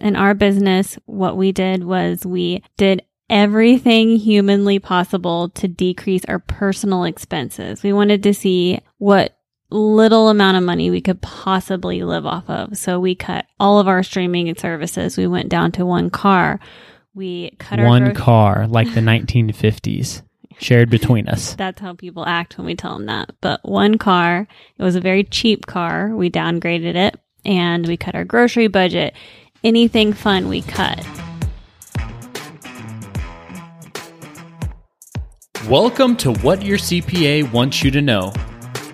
In our business, what we did was we did everything humanly possible to decrease our personal expenses. We wanted to see what little amount of money we could possibly live off of. So we cut all of our streaming services. We went down to one car. We cut one car, like the 1950s, shared between us. That's how people act when we tell them that. But one car, it was a very cheap car. We downgraded it and we cut our grocery budget. Anything fun we cut. Welcome to What Your CPA Wants You to Know.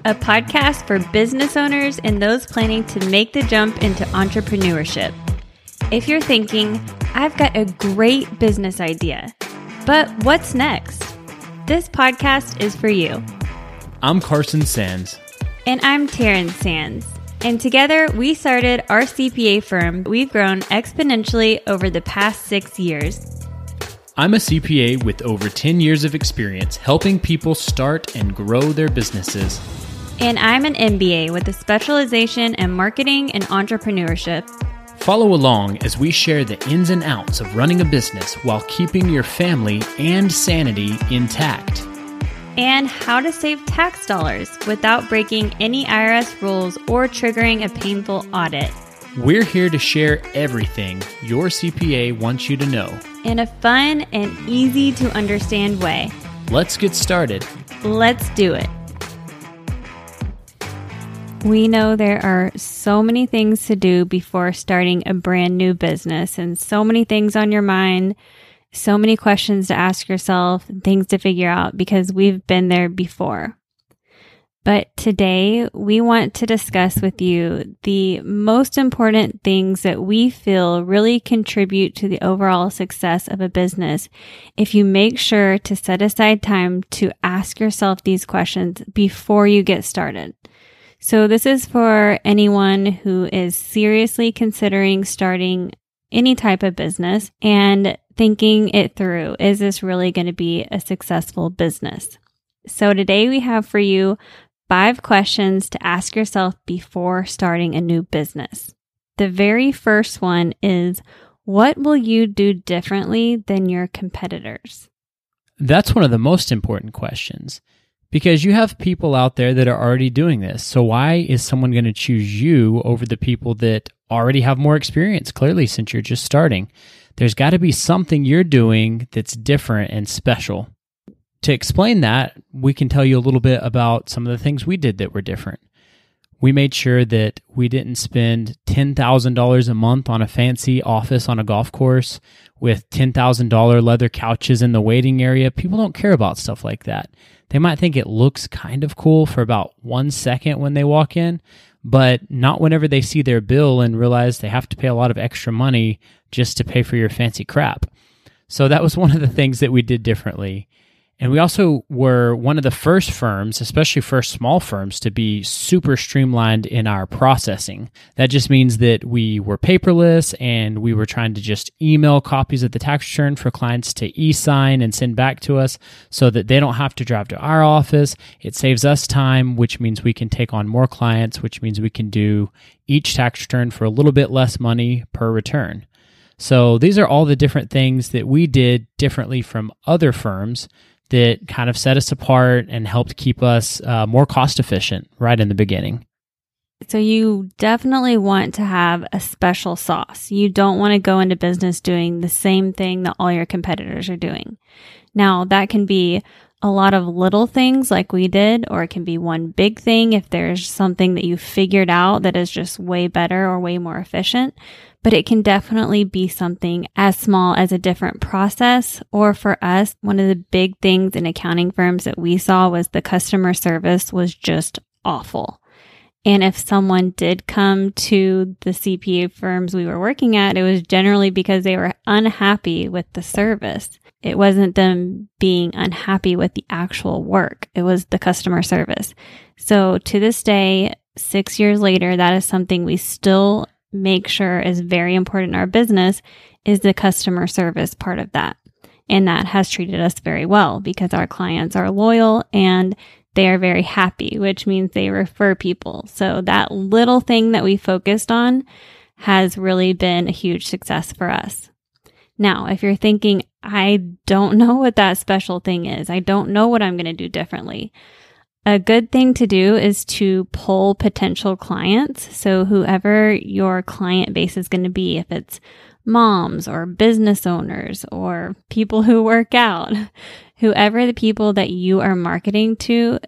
A podcast for business owners and those planning to make the jump into entrepreneurship. If you're thinking, I've got a great business idea, but what's next? This podcast is for you. I'm Carson Sands. And I'm Taryn Sands. And together we started our CPA firm. We've grown exponentially over the past six years. I'm a CPA with over 10 years of experience helping people start and grow their businesses. And I'm an MBA with a specialization in marketing and entrepreneurship. Follow along as we share the ins and outs of running a business while keeping your family and sanity intact. And how to save tax dollars without breaking any IRS rules or triggering a painful audit. We're here to share everything your CPA wants you to know. In a fun and easy to understand way. Let's get started. Let's do it. We know there are so many things to do before starting a brand new business and so many things on your mind, so many questions to ask yourself, and things to figure out because we've been there before. But today we want to discuss with you the most important things that we feel really contribute to the overall success of a business. If you make sure to set aside time to ask yourself these questions before you get started. So this is for anyone who is seriously considering starting any type of business and thinking it through. Is this really going to be a successful business? So today we have for you five questions to ask yourself before starting a new business. The very first one is, what will you do differently than your competitors? That's one of the most important questions because you have people out there that are already doing this. So, why is someone going to choose you over the people that already have more experience? Clearly, since you're just starting, there's got to be something you're doing that's different and special. To explain that, we can tell you a little bit about some of the things we did that were different. We made sure that we didn't spend $10,000 a month on a fancy office on a golf course with $10,000 leather couches in the waiting area. People don't care about stuff like that. They might think it looks kind of cool for about one second when they walk in, but not whenever they see their bill and realize they have to pay a lot of extra money just to pay for your fancy crap. So that was one of the things that we did differently. And we also were one of the first firms, especially first small firms, to be super streamlined in our processing. That just means that we were paperless and we were trying to just email copies of the tax return for clients to e sign and send back to us so that they don't have to drive to our office. It saves us time, which means we can take on more clients, which means we can do each tax return for a little bit less money per return. So these are all the different things that we did differently from other firms that kind of set us apart and helped keep us uh, more cost efficient right in the beginning. So you definitely want to have a special sauce. You don't want to go into business doing the same thing that all your competitors are doing. Now that can be a lot of little things like we did, or it can be one big thing if there's something that you figured out that is just way better or way more efficient. But it can definitely be something as small as a different process. Or for us, one of the big things in accounting firms that we saw was the customer service was just awful. And if someone did come to the CPA firms we were working at, it was generally because they were unhappy with the service. It wasn't them being unhappy with the actual work. It was the customer service. So to this day, six years later, that is something we still make sure is very important in our business is the customer service part of that. And that has treated us very well because our clients are loyal and they are very happy, which means they refer people. So that little thing that we focused on has really been a huge success for us. Now, if you're thinking, I don't know what that special thing is, I don't know what I'm going to do differently. A good thing to do is to pull potential clients. So whoever your client base is going to be, if it's moms or business owners or people who work out, whoever the people that you are marketing to,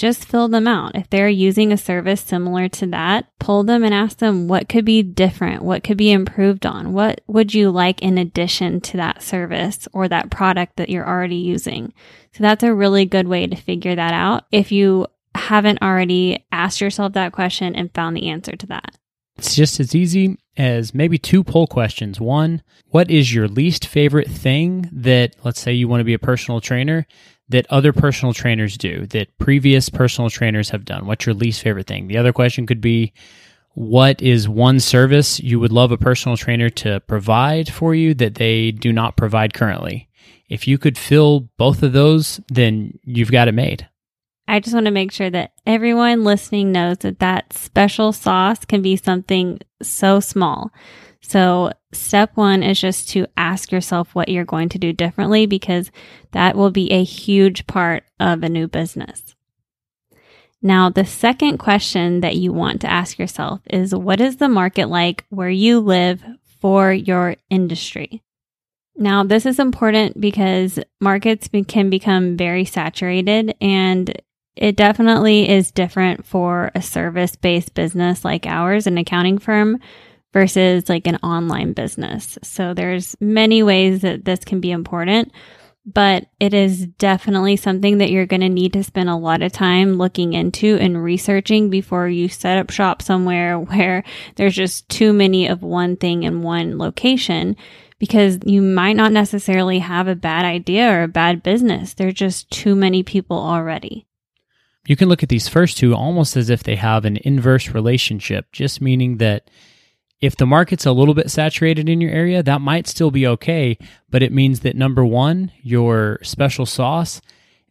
just fill them out. If they're using a service similar to that, pull them and ask them what could be different, what could be improved on, what would you like in addition to that service or that product that you're already using. So that's a really good way to figure that out if you haven't already asked yourself that question and found the answer to that. It's just as easy as maybe two poll questions. One, what is your least favorite thing that, let's say you want to be a personal trainer, that other personal trainers do, that previous personal trainers have done? What's your least favorite thing? The other question could be, what is one service you would love a personal trainer to provide for you that they do not provide currently? If you could fill both of those, then you've got it made. I just want to make sure that everyone listening knows that that special sauce can be something so small. So step one is just to ask yourself what you're going to do differently because that will be a huge part of a new business. Now, the second question that you want to ask yourself is what is the market like where you live for your industry? Now, this is important because markets can become very saturated and it definitely is different for a service based business like ours, an accounting firm, versus like an online business. So there's many ways that this can be important, but it is definitely something that you're going to need to spend a lot of time looking into and researching before you set up shop somewhere where there's just too many of one thing in one location because you might not necessarily have a bad idea or a bad business. There's just too many people already. You can look at these first two almost as if they have an inverse relationship, just meaning that if the market's a little bit saturated in your area, that might still be okay, but it means that number one, your special sauce,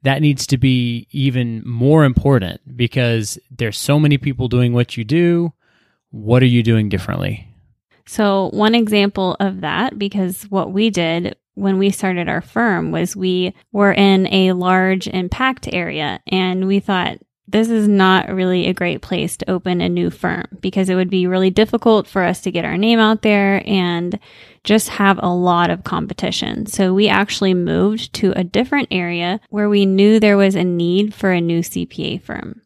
that needs to be even more important because there's so many people doing what you do. What are you doing differently? So, one example of that, because what we did when we started our firm was we were in a large impact area and we thought this is not really a great place to open a new firm because it would be really difficult for us to get our name out there and just have a lot of competition. So we actually moved to a different area where we knew there was a need for a new CPA firm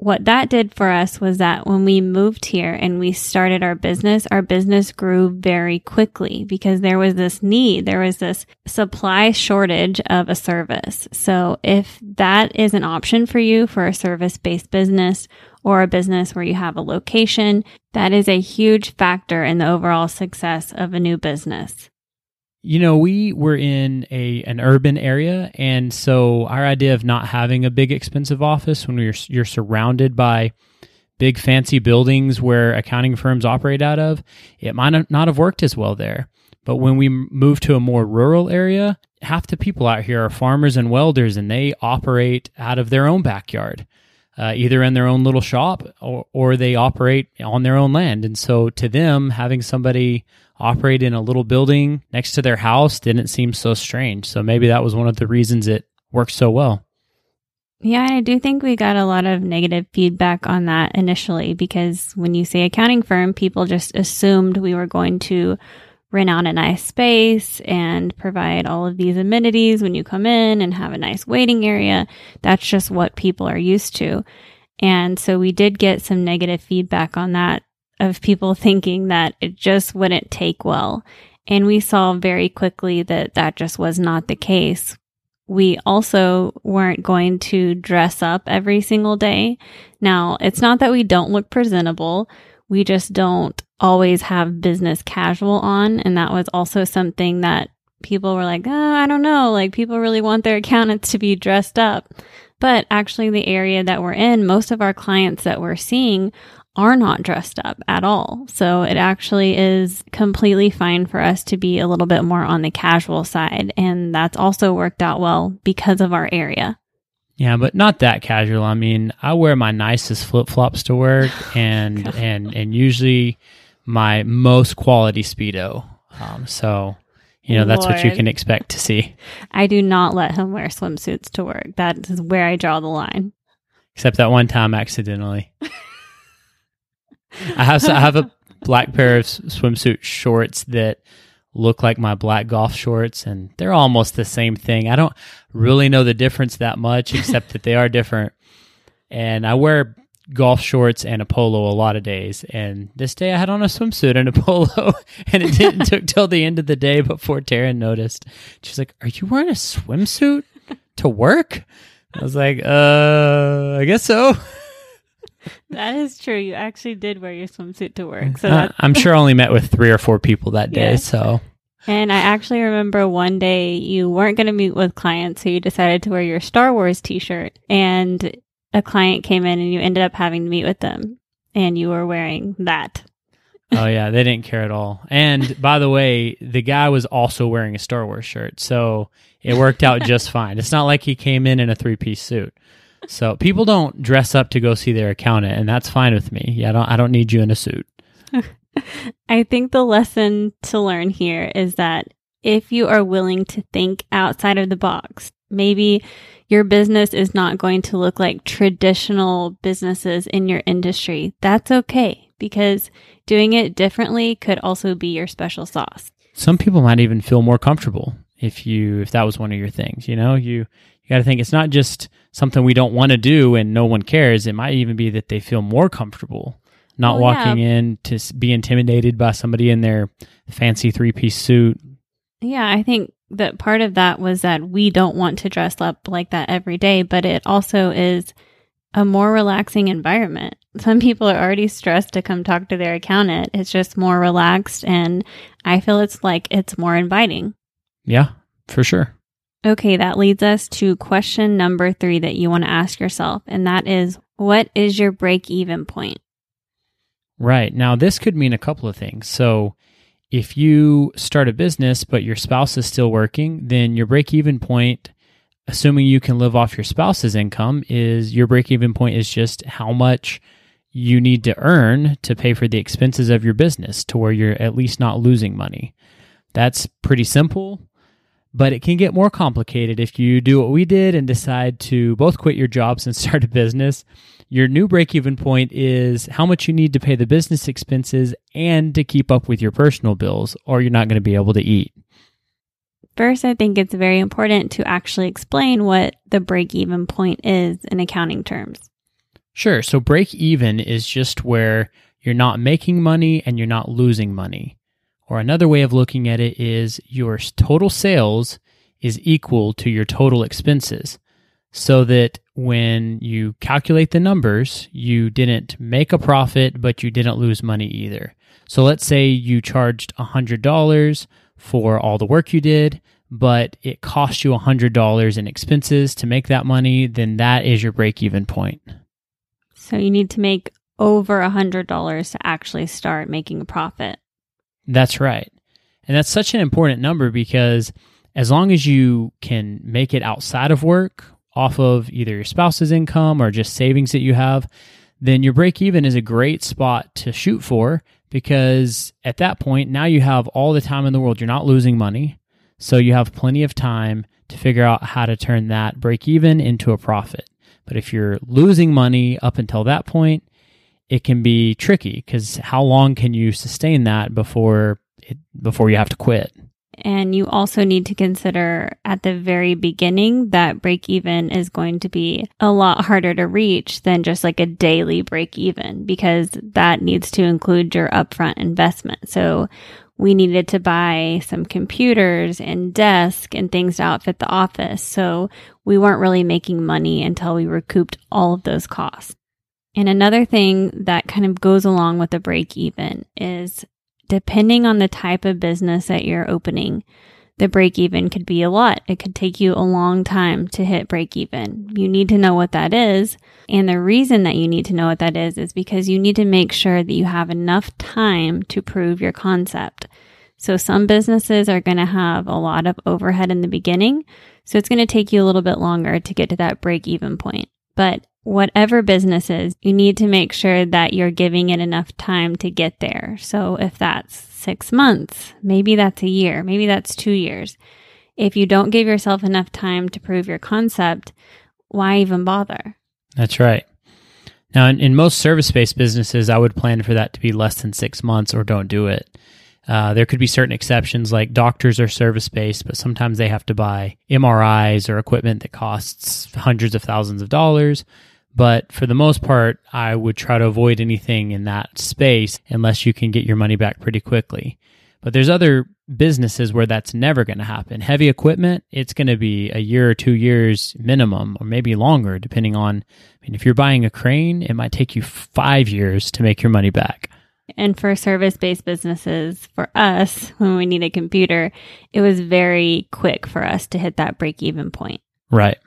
what that did for us was that when we moved here and we started our business, our business grew very quickly because there was this need. There was this supply shortage of a service. So if that is an option for you for a service based business or a business where you have a location, that is a huge factor in the overall success of a new business. You know, we were in a an urban area, and so our idea of not having a big expensive office when you're you're surrounded by big fancy buildings where accounting firms operate out of, it might not have worked as well there. But when we moved to a more rural area, half the people out here are farmers and welders, and they operate out of their own backyard, uh, either in their own little shop or, or they operate on their own land. And so to them, having somebody operate in a little building next to their house didn't seem so strange. So maybe that was one of the reasons it worked so well. Yeah, I do think we got a lot of negative feedback on that initially because when you say accounting firm, people just assumed we were going to rent out a nice space and provide all of these amenities when you come in and have a nice waiting area. That's just what people are used to. And so we did get some negative feedback on that of people thinking that it just wouldn't take well. And we saw very quickly that that just was not the case. We also weren't going to dress up every single day. Now, it's not that we don't look presentable. We just don't always have business casual on. And that was also something that people were like, oh, I don't know. Like people really want their accountants to be dressed up. But actually, the area that we're in, most of our clients that we're seeing are not dressed up at all. So it actually is completely fine for us to be a little bit more on the casual side. And that's also worked out well because of our area. Yeah, but not that casual. I mean, I wear my nicest flip flops to work and and and usually my most quality Speedo. Um, so, you know, that's what you can expect to see. I do not let him wear swimsuits to work. That is where I draw the line. Except that one time accidentally. I have I have a black pair of swimsuit shorts that look like my black golf shorts and they're almost the same thing. I don't really know the difference that much except that they are different. And I wear golf shorts and a polo a lot of days and this day I had on a swimsuit and a polo and it didn't took till the end of the day before Taryn noticed. She's like, "Are you wearing a swimsuit to work?" I was like, "Uh, I guess so." That is true. You actually did wear your swimsuit to work. So Uh, I'm sure I only met with three or four people that day. Yeah. So And I actually remember one day you weren't going to meet with clients, so you decided to wear your Star Wars t shirt. And a client came in and you ended up having to meet with them. And you were wearing that. oh yeah, they didn't care at all. And by the way, the guy was also wearing a Star Wars shirt, so it worked out just fine. It's not like he came in in a three piece suit. So people don't dress up to go see their accountant, and that's fine with me. Yeah, I don't. I don't need you in a suit. I think the lesson to learn here is that if you are willing to think outside of the box, maybe your business is not going to look like traditional businesses in your industry. That's okay because doing it differently could also be your special sauce. Some people might even feel more comfortable if you if that was one of your things. You know, you you got to think it's not just something we don't want to do and no one cares. It might even be that they feel more comfortable not Well, yeah. walking in to be intimidated by somebody in their fancy three piece suit. Yeah, I think that part of that was that we don't want to dress up like that every day, but it also is a more relaxing environment. Some people are already stressed to come talk to their accountant. It's just more relaxed and I feel it's like it's more inviting. Yeah, for sure. Okay, that leads us to question number 3 that you want to ask yourself and that is what is your break even point? Right. Now, this could mean a couple of things. So, if you start a business but your spouse is still working, then your break even point, assuming you can live off your spouse's income, is your break even point is just how much you need to earn to pay for the expenses of your business to where you're at least not losing money. That's pretty simple, but it can get more complicated if you do what we did and decide to both quit your jobs and start a business. Your new break even point is how much you need to pay the business expenses and to keep up with your personal bills, or you're not going to be able to eat. First, I think it's very important to actually explain what the break even point is in accounting terms. Sure. So break even is just where you're not making money and you're not losing money. Or another way of looking at it is your total sales is equal to your total expenses. So that when you calculate the numbers, you didn't make a profit, but you didn't lose money either. So let's say you charged $100 for all the work you did, but it cost you $100 in expenses to make that money, then that is your break even point. So you need to make over a hundred dollars to actually start making a profit. That's right. And that's such an important number because as long as you can make it outside of work, off of either your spouse's income or just savings that you have, then your break even is a great spot to shoot for because at that point, now you have all the time in the world. You're not losing money. So you have plenty of time to figure out how to turn that break even into a profit. But if you're losing money up until that point, it can be tricky because how long can you sustain that before it, before you have to quit? And you also need to consider at the very beginning that break even is going to be a lot harder to reach than just like a daily break even because that needs to include your upfront investment. So we needed to buy some computers and desk and things to outfit the office. So we weren't really making money until we recouped all of those costs. And another thing that kind of goes along with the break even is depending on the type of business that you're opening, the break even could be a lot. It could take you a long time to hit break even. You need to know what that is. And the reason that you need to know what that is is because you need to make sure that you have enough time to prove your concept. So some businesses are going to have a lot of overhead in the beginning. So it's going to take you a little bit longer to get to that break even point. But whatever business is, you need to make sure that you're giving it enough time to get there. So if that's six months, maybe that's a year, maybe that's two years. If you don't give yourself enough time to prove your concept, why even bother? That's right. Now, in, in most service based businesses, I would plan for that to be less than six months or don't do it. Uh, there could be certain exceptions, like doctors are service based, but sometimes they have to buy MRIs or equipment that costs hundreds of thousands of dollars. But for the most part, I would try to avoid anything in that space unless you can get your money back pretty quickly. But there's other businesses where that's never going to happen. Heavy equipment, it's going to be a year or two years minimum, or maybe longer, depending on. I mean, if you're buying a crane, it might take you five years to make your money back. And for service based businesses, for us, when we need a computer, it was very quick for us to hit that break even point. Right.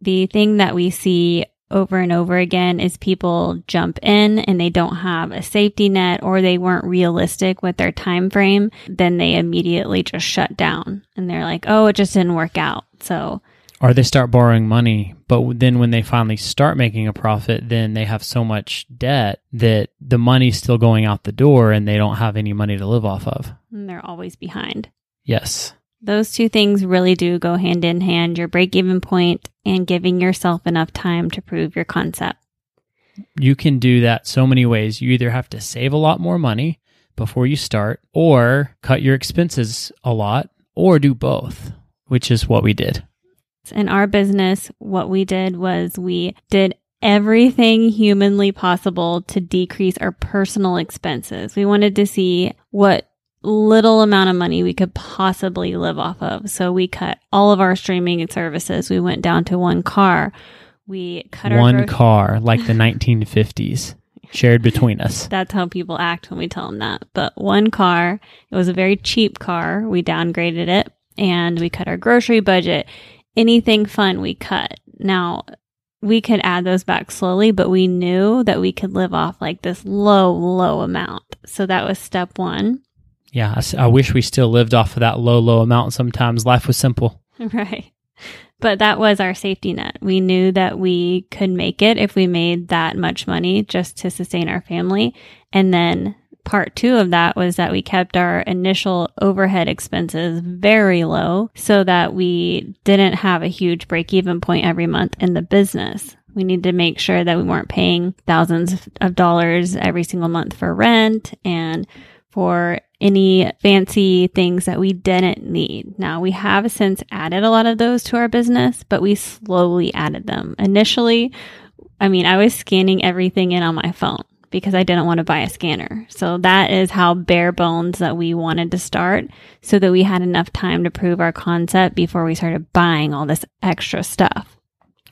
The thing that we see over and over again is people jump in and they don't have a safety net or they weren't realistic with their time frame then they immediately just shut down and they're like oh it just didn't work out so or they start borrowing money but then when they finally start making a profit then they have so much debt that the money's still going out the door and they don't have any money to live off of and they're always behind yes those two things really do go hand in hand your break even point and giving yourself enough time to prove your concept. You can do that so many ways. You either have to save a lot more money before you start, or cut your expenses a lot, or do both, which is what we did. In our business, what we did was we did everything humanly possible to decrease our personal expenses. We wanted to see what little amount of money we could possibly live off of. So we cut all of our streaming services. We went down to one car. We cut one gro- car, like the 1950s, shared between us. That's how people act when we tell them that. But one car, it was a very cheap car. We downgraded it and we cut our grocery budget. Anything fun we cut. Now, we could add those back slowly, but we knew that we could live off like this low, low amount. So that was step one yeah, I, I wish we still lived off of that low, low amount. Sometimes life was simple. Right. But that was our safety net. We knew that we could make it if we made that much money just to sustain our family. And then part two of that was that we kept our initial overhead expenses very low so that we didn't have a huge break even point every month in the business. We need to make sure that we weren't paying thousands of dollars every single month for rent and for any fancy things that we didn't need. Now we have since added a lot of those to our business, but we slowly added them. Initially, I mean, I was scanning everything in on my phone because I didn't want to buy a scanner. So that is how bare bones that we wanted to start so that we had enough time to prove our concept before we started buying all this extra stuff.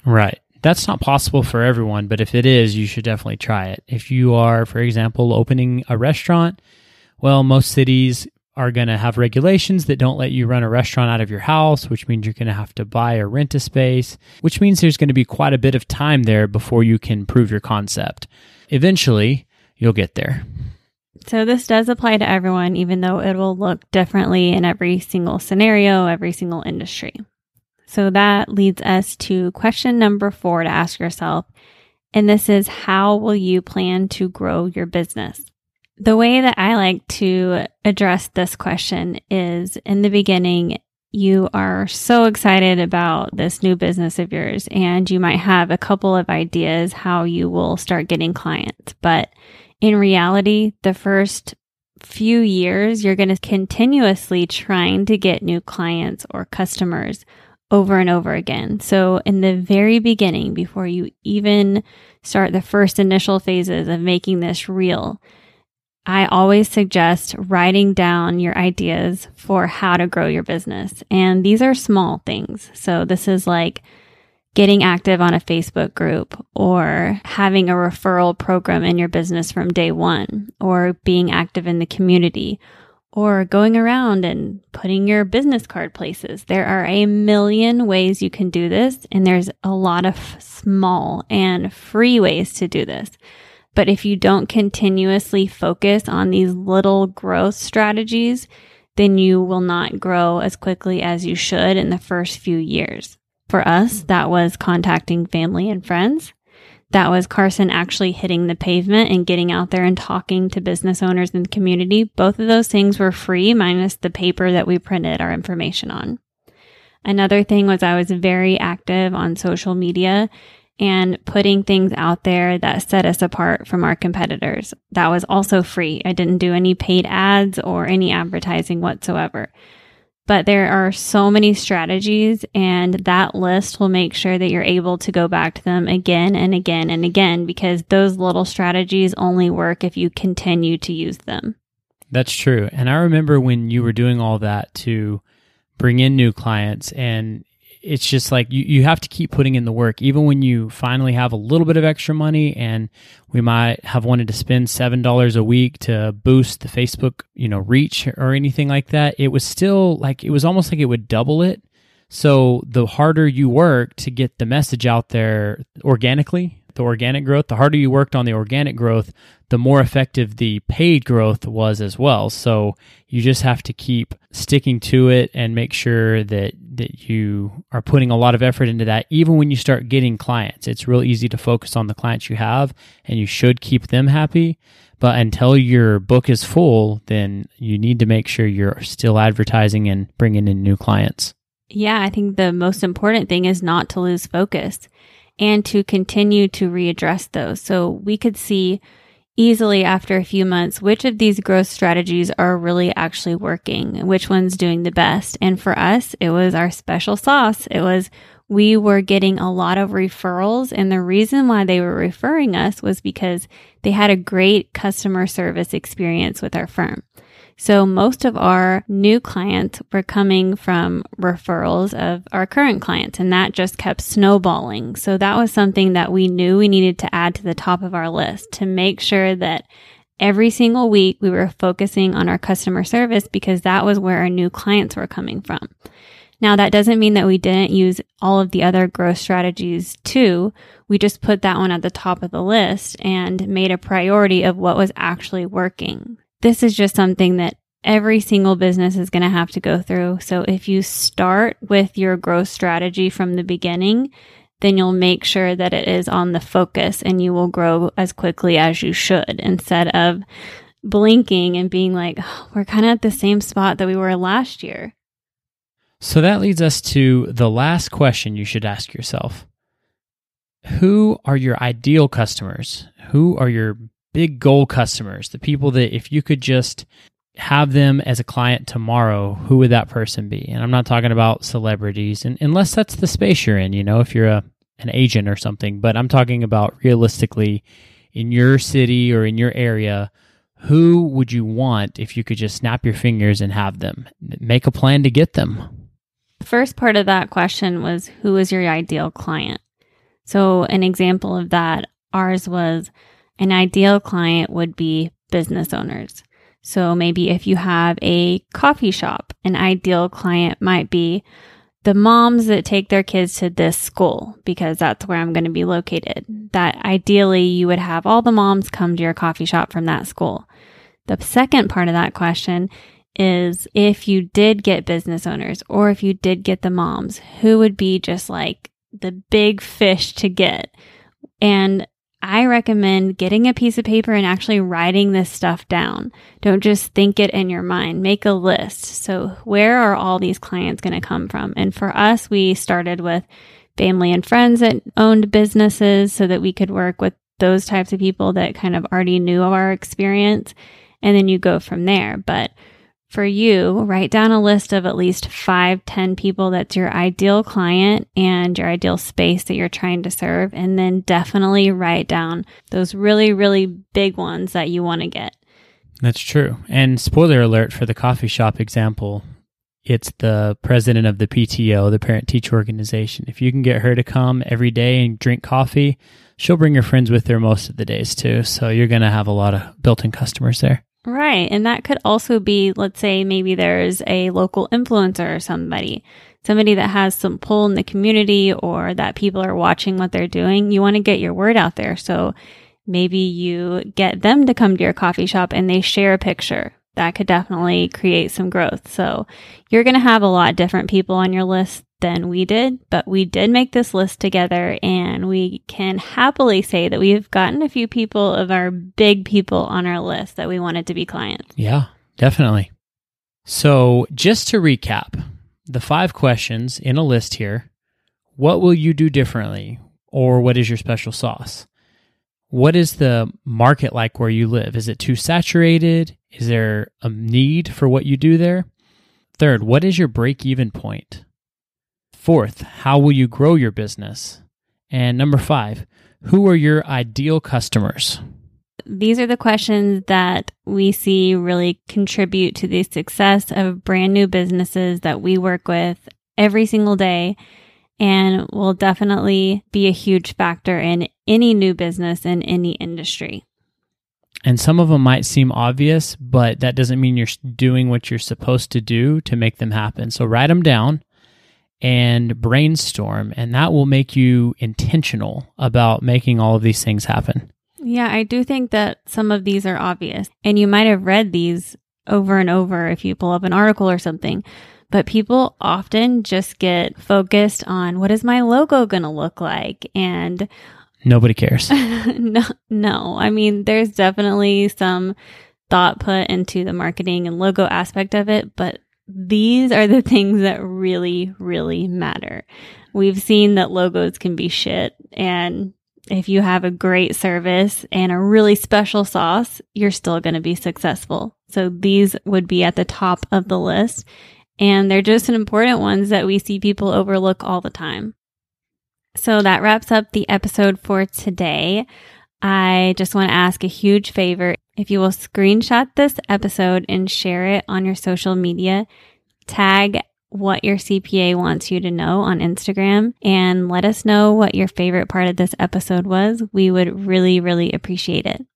Right. That's not possible for everyone, but if it is, you should definitely try it. If you are, for example, opening a restaurant, well, most cities are going to have regulations that don't let you run a restaurant out of your house, which means you're going to have to buy or rent a space, which means there's going to be quite a bit of time there before you can prove your concept. Eventually, you'll get there. So, this does apply to everyone, even though it will look differently in every single scenario, every single industry. So, that leads us to question number four to ask yourself. And this is how will you plan to grow your business? The way that I like to address this question is in the beginning, you are so excited about this new business of yours and you might have a couple of ideas how you will start getting clients. But in reality, the first few years, you're going to continuously trying to get new clients or customers over and over again. So in the very beginning, before you even start the first initial phases of making this real, I always suggest writing down your ideas for how to grow your business. And these are small things. So this is like getting active on a Facebook group or having a referral program in your business from day one or being active in the community or going around and putting your business card places. There are a million ways you can do this and there's a lot of small and free ways to do this. But if you don't continuously focus on these little growth strategies, then you will not grow as quickly as you should in the first few years. For us, that was contacting family and friends. That was Carson actually hitting the pavement and getting out there and talking to business owners in the community. Both of those things were free, minus the paper that we printed our information on. Another thing was I was very active on social media and putting things out there that set us apart from our competitors. That was also free. I didn't do any paid ads or any advertising whatsoever. But there are so many strategies, and that list will make sure that you're able to go back to them again and again and again because those little strategies only work if you continue to use them. That's true. And I remember when you were doing all that to bring in new clients and it's just like you, you have to keep putting in the work. Even when you finally have a little bit of extra money and we might have wanted to spend seven dollars a week to boost the facebook you know reach or anything like that it was still like it was almost like it would double it. So the harder you work to get the message out there organically the organic growth, the harder you worked on the organic growth, the more effective the paid growth was as well. So you just have to keep sticking to it and make sure that that you are putting a lot of effort into that even when you start getting clients. It's real easy to focus on the clients you have and you should keep them happy. But until your book is full, then you need to make sure you're still advertising and bringing in new clients. Yeah, I think the most important thing is not to lose focus and to continue to readdress those. So we could see easily after a few months which of these growth strategies are really actually working, which one's doing the best. And for us, it was our special sauce. It was we were getting a lot of referrals. And the reason why they were referring us was because they had a great customer service experience with our firm. So most of our new clients were coming from referrals of our current clients and that just kept snowballing. So that was something that we knew we needed to add to the top of our list to make sure that every single week we were focusing on our customer service because that was where our new clients were coming from. Now that doesn't mean that we didn't use all of the other growth strategies too. We just put that one at the top of the list and made a priority of what was actually working this is just something that every single business is going to have to go through. So if you start with your growth strategy from the beginning, then you'll make sure that it is on the focus and you will grow as quickly as you should instead of blinking and being like, oh, we're kind of at the same spot that we were last year. So that leads us to the last question you should ask yourself Who are your ideal customers? Who are your big goal customers, the people that if you could just have them as a client tomorrow, who would that person be? And I'm not talking about celebrities, and unless that's the space you're in, you know, if you're a an agent or something, but I'm talking about realistically in your city or in your area, who would you want if you could just snap your fingers and have them? Make a plan to get them. The first part of that question was who is your ideal client? So, an example of that, ours was an ideal client would be business owners. So maybe if you have a coffee shop, an ideal client might be the moms that take their kids to this school because that's where I'm going to be located. That ideally you would have all the moms come to your coffee shop from that school. The second part of that question is if you did get business owners or if you did get the moms, who would be just like the big fish to get? And I recommend getting a piece of paper and actually writing this stuff down. Don't just think it in your mind. Make a list. So, where are all these clients going to come from? And for us, we started with family and friends that owned businesses so that we could work with those types of people that kind of already knew our experience. And then you go from there. But for you, write down a list of at least five, ten people that's your ideal client and your ideal space that you're trying to serve. And then definitely write down those really, really big ones that you want to get. That's true. And spoiler alert for the coffee shop example, it's the president of the PTO, the parent teacher organization. If you can get her to come every day and drink coffee, she'll bring her friends with her most of the days too. So you're going to have a lot of built in customers there. Right. And that could also be, let's say, maybe there's a local influencer or somebody, somebody that has some pull in the community or that people are watching what they're doing. You want to get your word out there. So maybe you get them to come to your coffee shop and they share a picture. That could definitely create some growth. So you're going to have a lot different people on your list than we did, but we did make this list together and we can happily say that we've gotten a few people of our big people on our list that we wanted to be clients. Yeah, definitely. So, just to recap, the five questions in a list here what will you do differently? Or what is your special sauce? What is the market like where you live? Is it too saturated? Is there a need for what you do there? Third, what is your break even point? Fourth, how will you grow your business? And number five, who are your ideal customers? These are the questions that we see really contribute to the success of brand new businesses that we work with every single day and will definitely be a huge factor in any new business in any industry. And some of them might seem obvious, but that doesn't mean you're doing what you're supposed to do to make them happen. So write them down and brainstorm, and that will make you intentional about making all of these things happen. Yeah, I do think that some of these are obvious, and you might have read these over and over if you pull up an article or something. But people often just get focused on what is my logo going to look like and Nobody cares. no, no. I mean, there's definitely some thought put into the marketing and logo aspect of it, but these are the things that really, really matter. We've seen that logos can be shit. And if you have a great service and a really special sauce, you're still going to be successful. So these would be at the top of the list. And they're just important ones that we see people overlook all the time. So that wraps up the episode for today. I just want to ask a huge favor. If you will screenshot this episode and share it on your social media, tag what your CPA wants you to know on Instagram and let us know what your favorite part of this episode was. We would really, really appreciate it.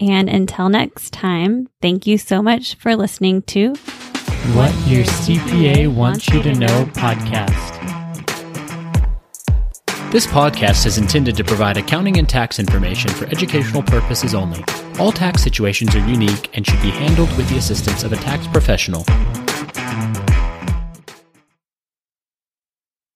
And until next time, thank you so much for listening to What Your CPA Wants You to Know podcast. This podcast is intended to provide accounting and tax information for educational purposes only. All tax situations are unique and should be handled with the assistance of a tax professional.